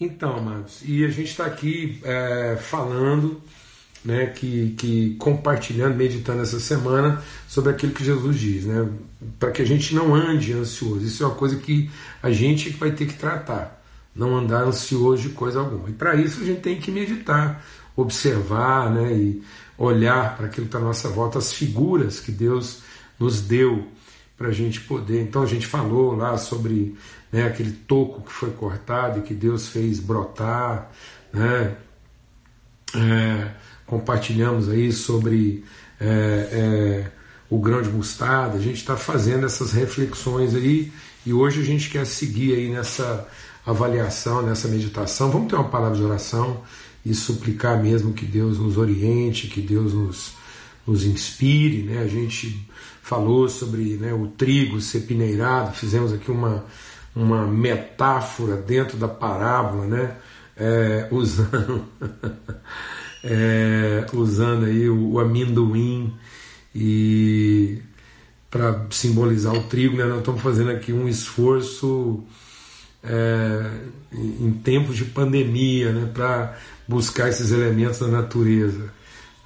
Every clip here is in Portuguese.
Então, amados, e a gente está aqui é, falando, né, que, que compartilhando, meditando essa semana sobre aquilo que Jesus diz, né, para que a gente não ande ansioso. Isso é uma coisa que a gente vai ter que tratar, não andar ansioso de coisa alguma. E para isso a gente tem que meditar, observar, né, e olhar para aquilo que está à nossa volta, as figuras que Deus nos deu para a gente poder. Então a gente falou lá sobre né, aquele toco que foi cortado e que Deus fez brotar, né? É, compartilhamos aí sobre é, é, o grão de mostarda, a gente está fazendo essas reflexões aí e hoje a gente quer seguir aí nessa avaliação, nessa meditação. Vamos ter uma palavra de oração e suplicar mesmo que Deus nos oriente, que Deus nos, nos inspire, né? A gente falou sobre né, o trigo ser peneirado, fizemos aqui uma, uma metáfora dentro da parábola, né, é, usando, é, usando aí o, o amendoim e para simbolizar o trigo, né, nós estamos fazendo aqui um esforço é, em tempos de pandemia né, para buscar esses elementos da natureza.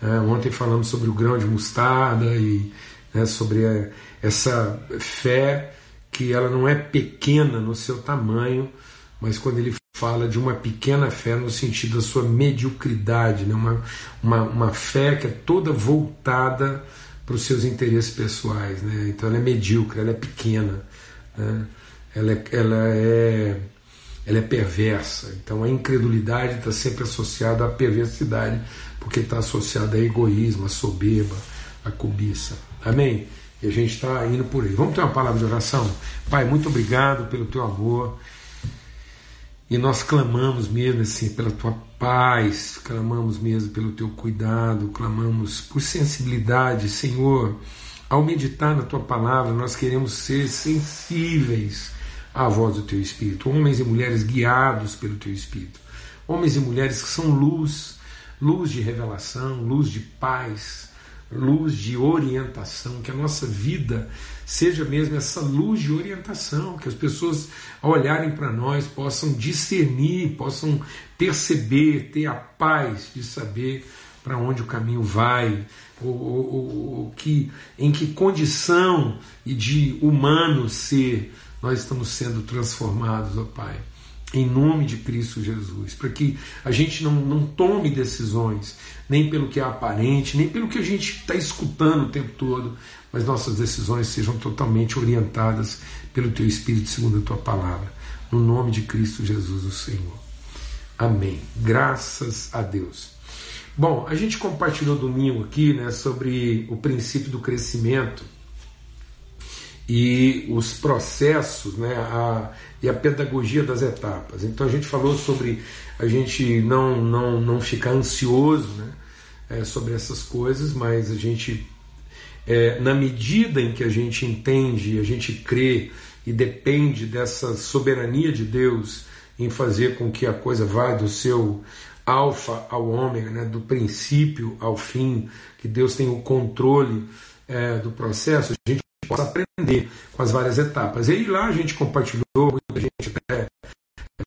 É, ontem falamos sobre o grão de mostarda e né, sobre a, essa fé que ela não é pequena no seu tamanho, mas quando ele fala de uma pequena fé no sentido da sua mediocridade, né, uma, uma, uma fé que é toda voltada para os seus interesses pessoais. Né? Então ela é medíocre, ela é pequena, né? ela, é, ela, é, ela é perversa. Então a incredulidade está sempre associada à perversidade, porque está associada a egoísmo, a soberba, a cobiça. Amém? E a gente está indo por aí. Vamos ter uma palavra de oração? Pai, muito obrigado pelo teu amor. E nós clamamos mesmo assim pela tua paz, clamamos mesmo pelo teu cuidado, clamamos por sensibilidade, Senhor. Ao meditar na tua palavra, nós queremos ser sensíveis à voz do teu Espírito, homens e mulheres guiados pelo teu Espírito, homens e mulheres que são luz, luz de revelação, luz de paz, luz de orientação, que a nossa vida seja mesmo essa luz de orientação, que as pessoas, ao olharem para nós, possam discernir, possam perceber, ter a paz de saber para onde o caminho vai, ou, ou, ou, que, em que condição e de humano ser nós estamos sendo transformados, ó Pai em nome de Cristo Jesus, para que a gente não, não tome decisões nem pelo que é aparente, nem pelo que a gente está escutando o tempo todo, mas nossas decisões sejam totalmente orientadas pelo Teu Espírito, segundo a Tua palavra. No nome de Cristo Jesus, o Senhor. Amém. Graças a Deus. Bom, a gente compartilhou domingo aqui né, sobre o princípio do crescimento e os processos né, a, e a pedagogia das etapas. Então a gente falou sobre a gente não, não, não ficar ansioso né, é, sobre essas coisas, mas a gente, é, na medida em que a gente entende, a gente crê e depende dessa soberania de Deus em fazer com que a coisa vá do seu alfa ao ômega, né, do princípio ao fim, que Deus tem o controle é, do processo, a gente possa aprender com as várias etapas. E aí lá a gente compartilhou, muita gente até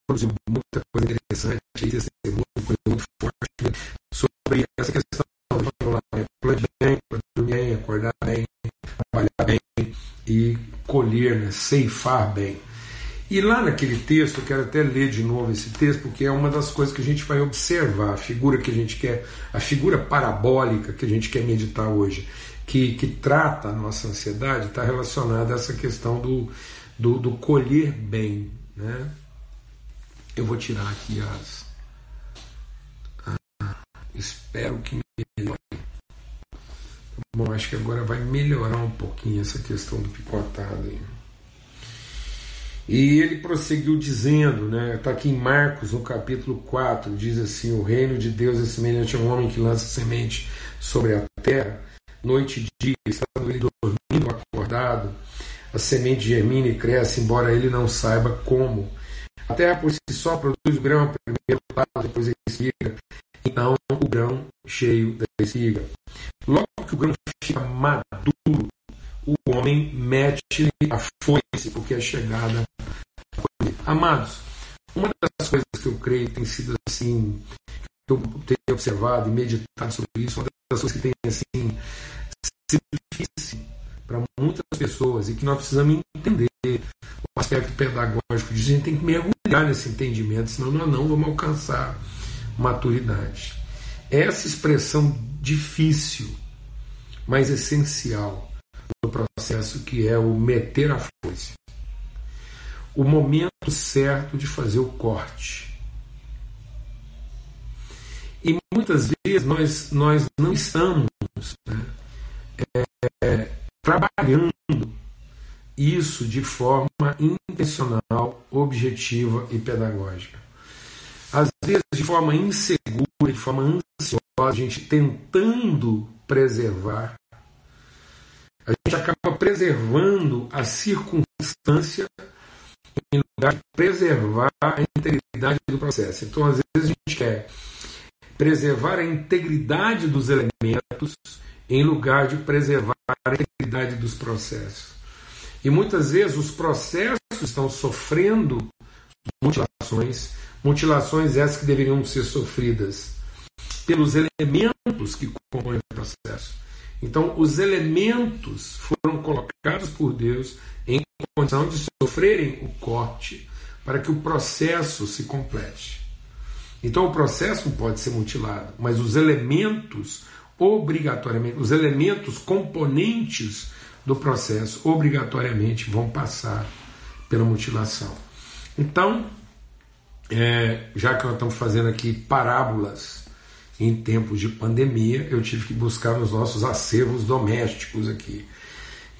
produziu muita coisa interessante, testemunho, coisa muito forte sobre essa questão de controlar, né? bem, dormir bem, acordar bem, trabalhar bem e colher, né? ceifar bem. E lá naquele texto, eu quero até ler de novo esse texto, porque é uma das coisas que a gente vai observar, a figura que a gente quer, a figura parabólica que a gente quer meditar hoje que, que trata a nossa ansiedade está relacionada a essa questão do, do, do, colher bem. Né? Eu vou tirar aqui as. Ah, espero que melhore. Bom, acho que agora vai melhorar um pouquinho essa questão do picotado aí. E ele prosseguiu dizendo, né? Está aqui em Marcos, no capítulo 4, diz assim: O reino de Deus é semelhante a um homem que lança semente sobre a terra noite e dia, estando ele a semente germina e cresce, embora ele não saiba como. A terra por si só produz o grão, primeiro depois a espiga, então o grão cheio da espiga. Logo que o grão fica maduro, o homem mete a foice, porque é chegada a colher. Amados, Uma das coisas que eu creio tem sido assim, que eu tenho observado e meditado sobre isso, uma das coisas que tem assim, sido para muitas pessoas e que nós precisamos entender o aspecto pedagógico disso, a gente tem que mergulhar nesse entendimento, senão nós não vamos alcançar maturidade. Essa expressão difícil, mas essencial no processo que é o meter a foice. O momento certo de fazer o corte. E muitas vezes nós, nós não estamos né, é, trabalhando isso de forma intencional, objetiva e pedagógica. Às vezes, de forma insegura, de forma ansiosa, a gente tentando preservar, a gente acaba preservando a circunstância em lugar de preservar a integridade do processo. Então, às vezes, a gente quer preservar a integridade dos elementos em lugar de preservar a integridade dos processos. E muitas vezes os processos estão sofrendo mutilações, mutilações essas que deveriam ser sofridas pelos elementos que compõem o processo. Então, os elementos foram colocados por Deus em condição de sofrerem o corte para que o processo se complete. Então, o processo pode ser mutilado, mas os elementos, obrigatoriamente, os elementos componentes do processo obrigatoriamente vão passar pela mutilação. Então, é, já que nós estamos fazendo aqui parábolas em tempos de pandemia, eu tive que buscar nos nossos acervos domésticos aqui.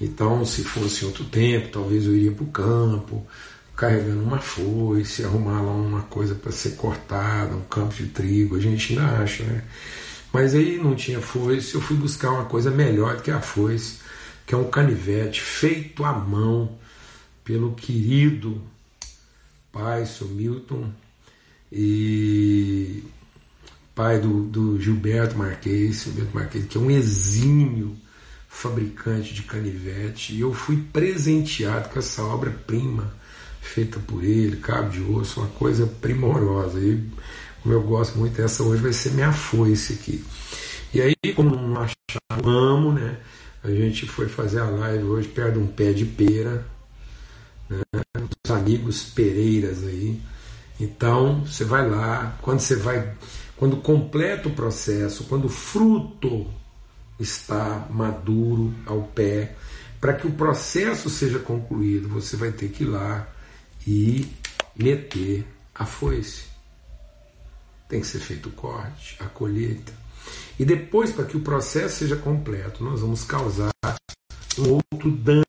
Então, se fosse outro tempo, talvez eu iria para o campo, carregando uma foice, arrumar lá uma coisa para ser cortada, um campo de trigo, a gente ainda acha, né? Mas aí não tinha foice, eu fui buscar uma coisa melhor do que a foice, que é um canivete feito à mão pelo querido pai, seu Milton, e pai do, do Gilberto Marquês, Gilberto Marquês, que é um exímio fabricante de canivete, e eu fui presenteado com essa obra-prima feita por ele, cabo de osso, uma coisa primorosa. E como eu gosto muito dessa hoje, vai ser minha foice aqui. E aí, como não né? A gente foi fazer a live hoje perto de um pé de pera, né? os amigos pereiras aí. Então você vai lá, quando você vai, quando completa o processo, quando o fruto está maduro ao pé, para que o processo seja concluído, você vai ter que ir lá e meter a foice. Tem que ser feito o corte, a colheita. E depois, para que o processo seja completo, nós vamos causar um outro dano.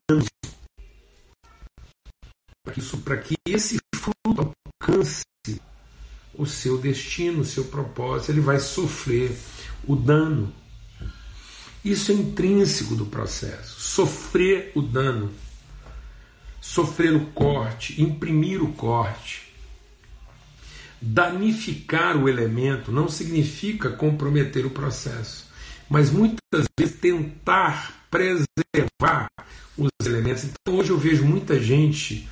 Isso, para que esse fruto alcance o seu destino, o seu propósito, ele vai sofrer o dano. Isso é intrínseco do processo. Sofrer o dano, sofrer o corte, imprimir o corte Danificar o elemento não significa comprometer o processo, mas muitas vezes tentar preservar os elementos. Então hoje eu vejo muita gente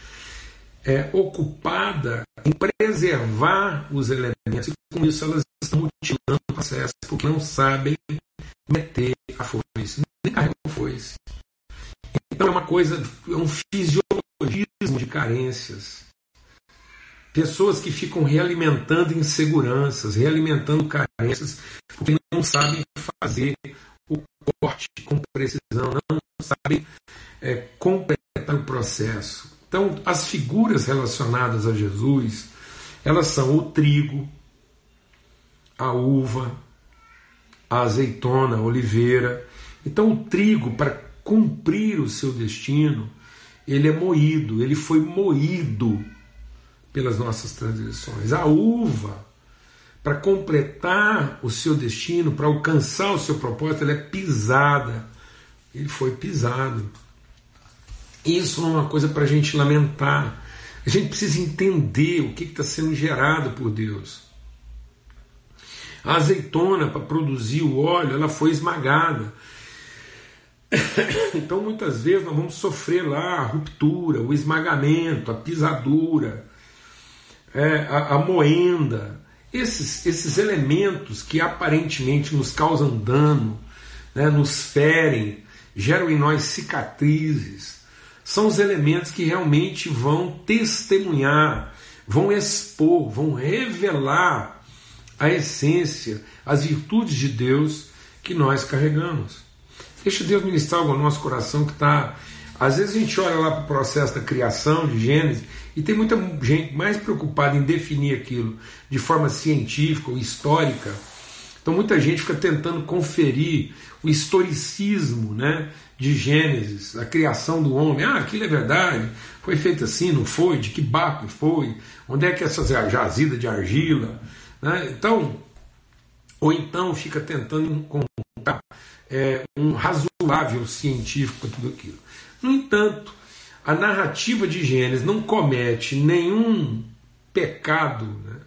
é, ocupada em preservar os elementos e com isso elas estão mutilando o processo porque não sabem meter a foice, nem carregam a foice. Então é uma coisa, é um fisiologismo de carências. Pessoas que ficam realimentando inseguranças, realimentando carências, porque não sabem fazer o corte com precisão, não sabem é, completar o processo. Então, as figuras relacionadas a Jesus, elas são o trigo, a uva, a azeitona, a oliveira. Então, o trigo, para cumprir o seu destino, ele é moído, ele foi moído pelas nossas transgressões. A uva, para completar o seu destino, para alcançar o seu propósito, ela é pisada. Ele foi pisado. Isso não é uma coisa para a gente lamentar. A gente precisa entender o que está sendo gerado por Deus. A azeitona, para produzir o óleo, ela foi esmagada. Então, muitas vezes, nós vamos sofrer lá a ruptura, o esmagamento, a pisadura é, a, a moenda, esses, esses elementos que aparentemente nos causam dano, né, nos ferem, geram em nós cicatrizes, são os elementos que realmente vão testemunhar, vão expor, vão revelar a essência, as virtudes de Deus que nós carregamos. Deixa Deus ministrar algo no nosso coração que está. Às vezes a gente olha lá para o processo da criação de Gênesis e tem muita gente mais preocupada em definir aquilo de forma científica ou histórica. Então muita gente fica tentando conferir o historicismo né, de Gênesis, a criação do homem. Ah, aquilo é verdade, foi feito assim, não foi? De que barco foi? Onde é que essa jazida de argila? Né? Então, ou então fica tentando encontrar é, um razoável científico para tudo aquilo. No entanto, a narrativa de Gênesis não comete nenhum pecado. Né?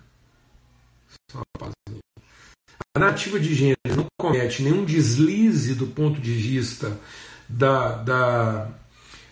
A narrativa de Gênesis não comete nenhum deslize do ponto de vista da, da,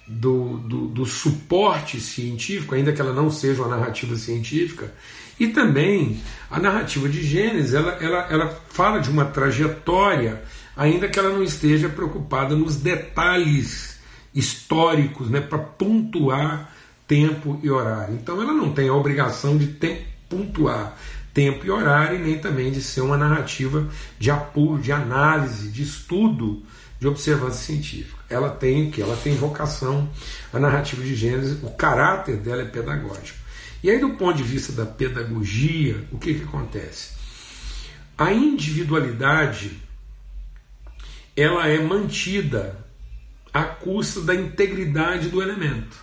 do, do, do, suporte científico, ainda que ela não seja uma narrativa científica, e também a narrativa de Gênesis ela, ela, ela fala de uma trajetória, ainda que ela não esteja preocupada nos detalhes históricos né, para pontuar tempo e horário. Então ela não tem a obrigação de ter, pontuar tempo e horário, e nem também de ser uma narrativa de apuro, de análise, de estudo, de observância científica. Ela tem que ela tem vocação, a narrativa de Gênesis, o caráter dela é pedagógico. E aí, do ponto de vista da pedagogia, o que, que acontece? A individualidade ela é mantida à custa da integridade do elemento.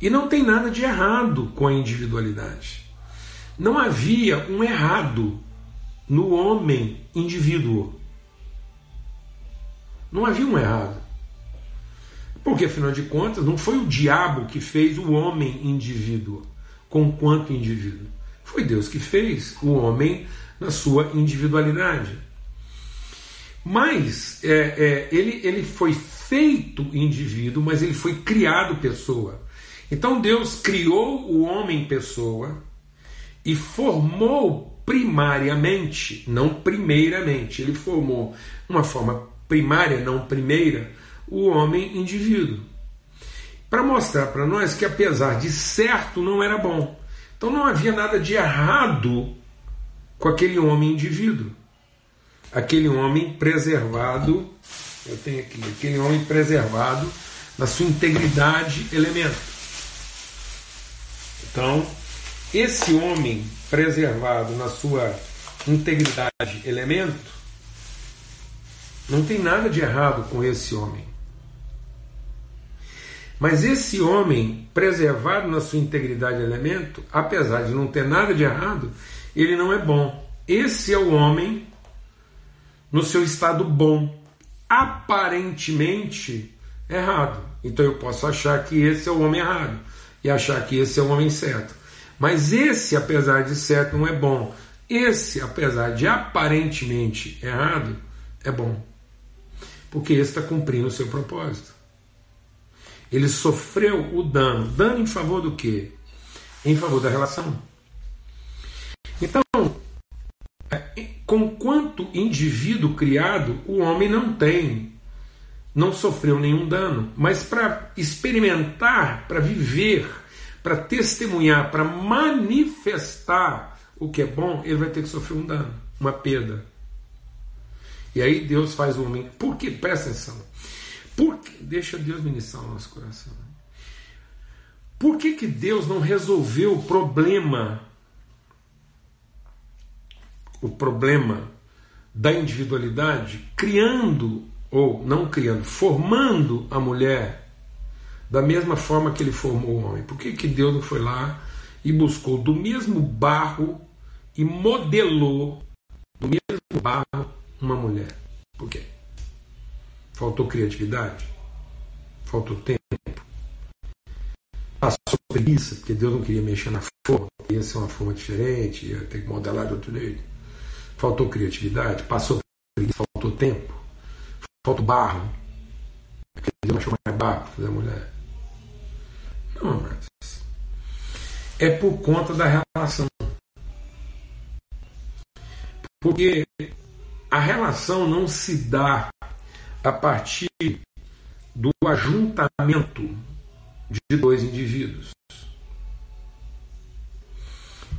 E não tem nada de errado com a individualidade. Não havia um errado no homem indivíduo. Não havia um errado. Porque, afinal de contas, não foi o diabo que fez o homem indivíduo, com quanto indivíduo. Foi Deus que fez o homem na sua individualidade. Mas é, é, ele, ele foi feito indivíduo, mas ele foi criado pessoa. Então Deus criou o homem pessoa e formou primariamente, não primeiramente, ele formou uma forma primária, não primeira, o homem indivíduo. Para mostrar para nós que apesar de certo não era bom. Então não havia nada de errado com aquele homem indivíduo aquele homem preservado, eu tenho aqui, aquele homem preservado na sua integridade elemento. Então, esse homem preservado na sua integridade elemento, não tem nada de errado com esse homem. Mas esse homem preservado na sua integridade elemento, apesar de não ter nada de errado, ele não é bom. Esse é o homem no seu estado bom, aparentemente errado. Então eu posso achar que esse é o homem errado e achar que esse é o homem certo. Mas esse, apesar de certo, não é bom. Esse, apesar de aparentemente errado, é bom. Porque esse está cumprindo o seu propósito. Ele sofreu o dano. Dano em favor do quê? Em favor da relação. Então, com quanto indivíduo criado, o homem não tem, não sofreu nenhum dano, mas para experimentar, para viver, para testemunhar, para manifestar o que é bom, ele vai ter que sofrer um dano, uma perda. E aí Deus faz o homem. Por que? Presta atenção. Por que? Deixa Deus ministrar o nosso coração. Por que, que Deus não resolveu o problema o problema da individualidade, criando, ou não criando, formando a mulher da mesma forma que ele formou o homem. Por que, que Deus não foi lá e buscou do mesmo barro e modelou do mesmo barro uma mulher? Por quê? Faltou criatividade? Faltou tempo? Passou preguiça, porque Deus não queria mexer na forma, ia ser uma forma diferente, ia ter que modelar de outro jeito. Faltou criatividade? Passou faltou tempo? Faltou barro? Deus achou mais barro para fazer a mulher? Não, mas. é por conta da relação. Porque a relação não se dá a partir do ajuntamento de dois indivíduos,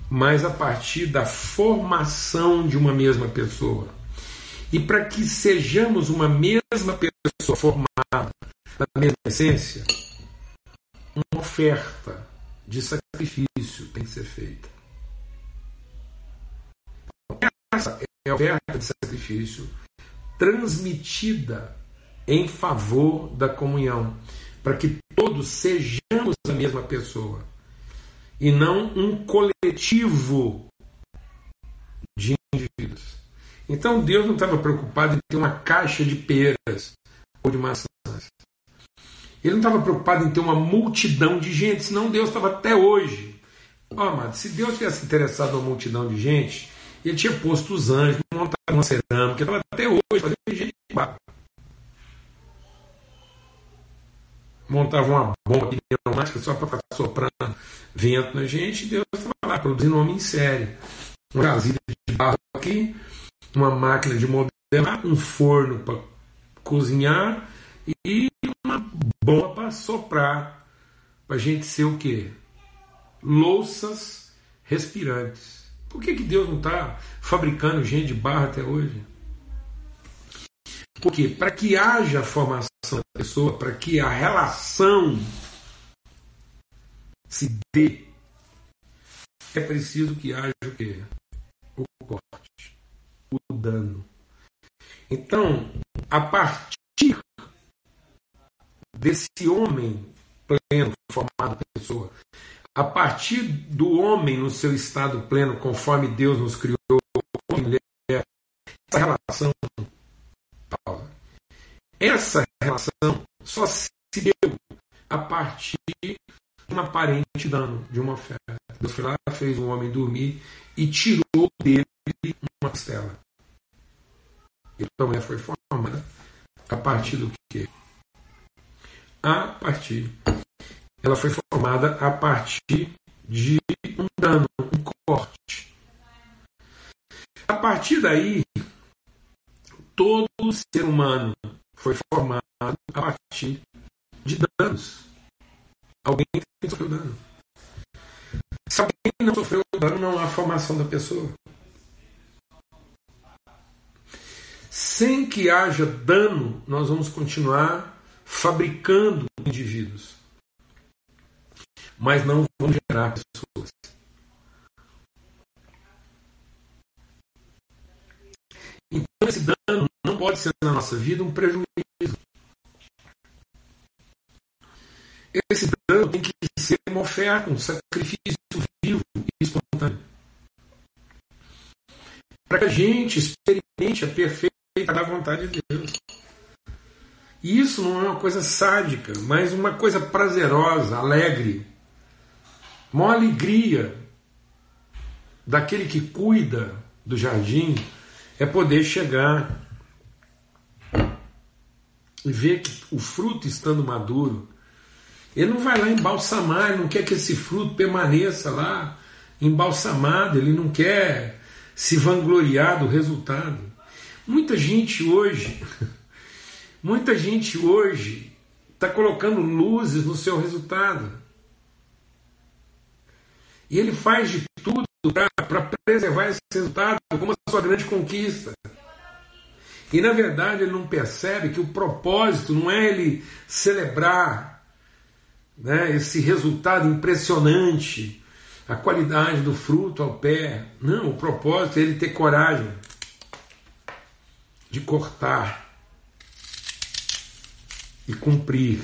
mas a partir da formação de uma mesma pessoa. E para que sejamos uma mesma pessoa formada na mesma essência, uma oferta de sacrifício tem que ser feita. Essa é a oferta de sacrifício transmitida em favor da comunhão, para que todos sejamos a mesma pessoa e não um coletivo de indivíduos. Então Deus não estava preocupado em ter uma caixa de peras ou de maçãs. Ele não estava preocupado em ter uma multidão de gente, senão Deus estava até hoje. Ó, oh, amado, se Deus tivesse interessado numa multidão de gente, ele tinha posto os anjos, montado uma cerâmica, estava até hoje fazendo gente montava uma bomba pneumática só para estar soprando vento na gente, Deus estava lá produzindo homem em série. Uma casilha de barro aqui, uma máquina de modelar, um forno para cozinhar e uma bomba para soprar. Para a gente ser o quê? Louças respirantes. Por que, que Deus não está fabricando gente de barro até hoje? Porque para que haja formação da pessoa, para que a relação se dê, é preciso que haja o quê? O corte, o dano. Então, a partir desse homem pleno, formado pessoa, a partir do homem no seu estado pleno, conforme Deus nos criou, essa relação essa relação só se deu a partir de um aparente dano, de uma oferta. Deus foi lá, fez o homem dormir e tirou dele uma costela. Então ela foi formada a partir do que? A partir. Ela foi formada a partir de um dano, um corte. A partir daí, todo ser humano foi formado a partir de danos. Alguém sofreu dano. Se alguém não sofreu dano, não há formação da pessoa. Sem que haja dano, nós vamos continuar fabricando indivíduos. Mas não vamos gerar pessoas. Então, esse dano pode ser na nossa vida um prejuízo. Esse dano tem que ser uma oferta, um sacrifício vivo e espontâneo. Para que a gente experimente a perfeita da vontade de Deus. E isso não é uma coisa sádica, mas uma coisa prazerosa, alegre. Uma alegria daquele que cuida do jardim é poder chegar e ver que o fruto estando maduro, ele não vai lá embalsamar, ele não quer que esse fruto permaneça lá embalsamado, ele não quer se vangloriar do resultado. Muita gente hoje, muita gente hoje está colocando luzes no seu resultado. E ele faz de tudo para preservar esse resultado como a sua grande conquista. E na verdade ele não percebe que o propósito não é ele celebrar né, esse resultado impressionante, a qualidade do fruto ao pé. Não, o propósito é ele ter coragem de cortar e cumprir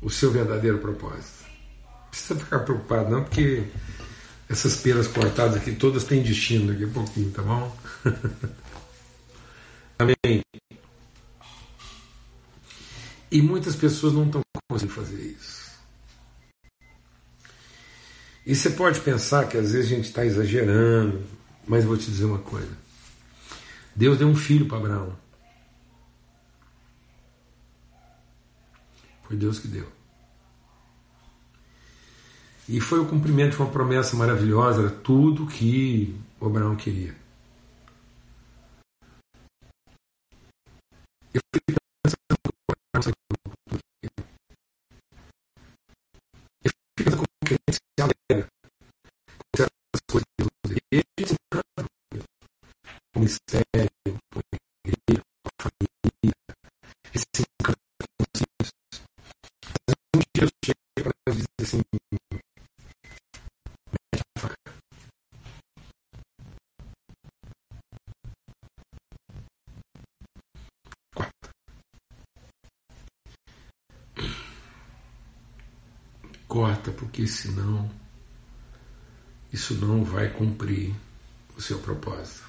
o seu verdadeiro propósito. Não precisa ficar preocupado, não, porque essas peras cortadas aqui todas têm destino daqui a pouquinho, tá bom? Amém. E muitas pessoas não estão conseguindo fazer isso. E você pode pensar que às vezes a gente está exagerando, mas vou te dizer uma coisa. Deus deu um filho para Abraão. Foi Deus que deu. E foi o cumprimento de uma promessa maravilhosa, era tudo que Abraão queria. Eu fiquei pensando eu pensando como que a gente se alegra com coisas de Deus. E a gente se com o senão isso não vai cumprir o seu propósito.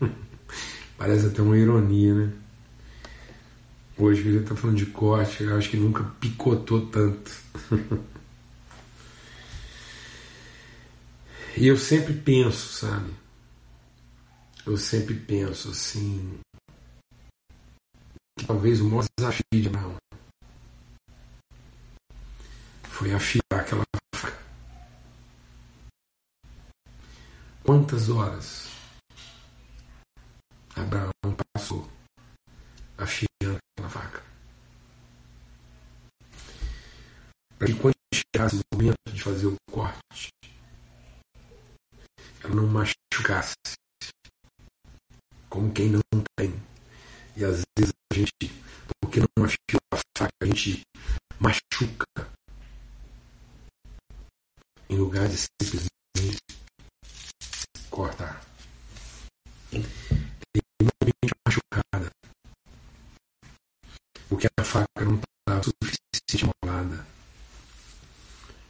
Parece até uma ironia, né? Hoje que está falando de corte, eu acho que nunca picotou tanto. e eu sempre penso, sabe? Eu sempre penso assim, talvez o maior desafio de Abraão foi afiar aquela faca. Quantas horas Abraão passou afiando aquela faca? Para que quando chegasse o momento de fazer o corte, ela não machucasse como quem não tem. E às vezes a gente, porque não afia a faca, a gente machuca. Em lugar de simplesmente cortar. Tem muita gente machucada. Porque a faca não estava suficientemente molada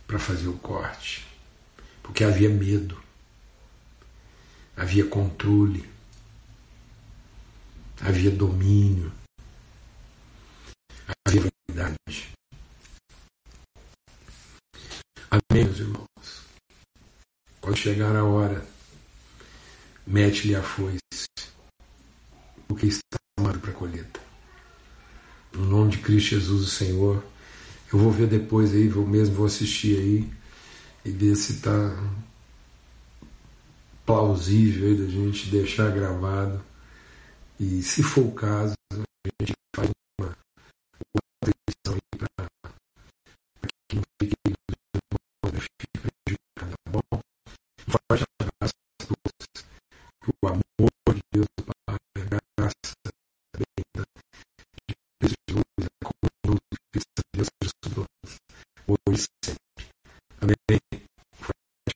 para fazer o corte. Porque havia medo. Havia controle. Havia domínio havia vaidade. Amém, meus irmãos? Quando chegar a hora, mete-lhe a foice, porque está amado para a colheita. No nome de Cristo Jesus, o Senhor, eu vou ver depois aí, eu mesmo vou assistir aí e ver se está plausível aí da gente deixar gravado. E se for o caso, a gente faz forte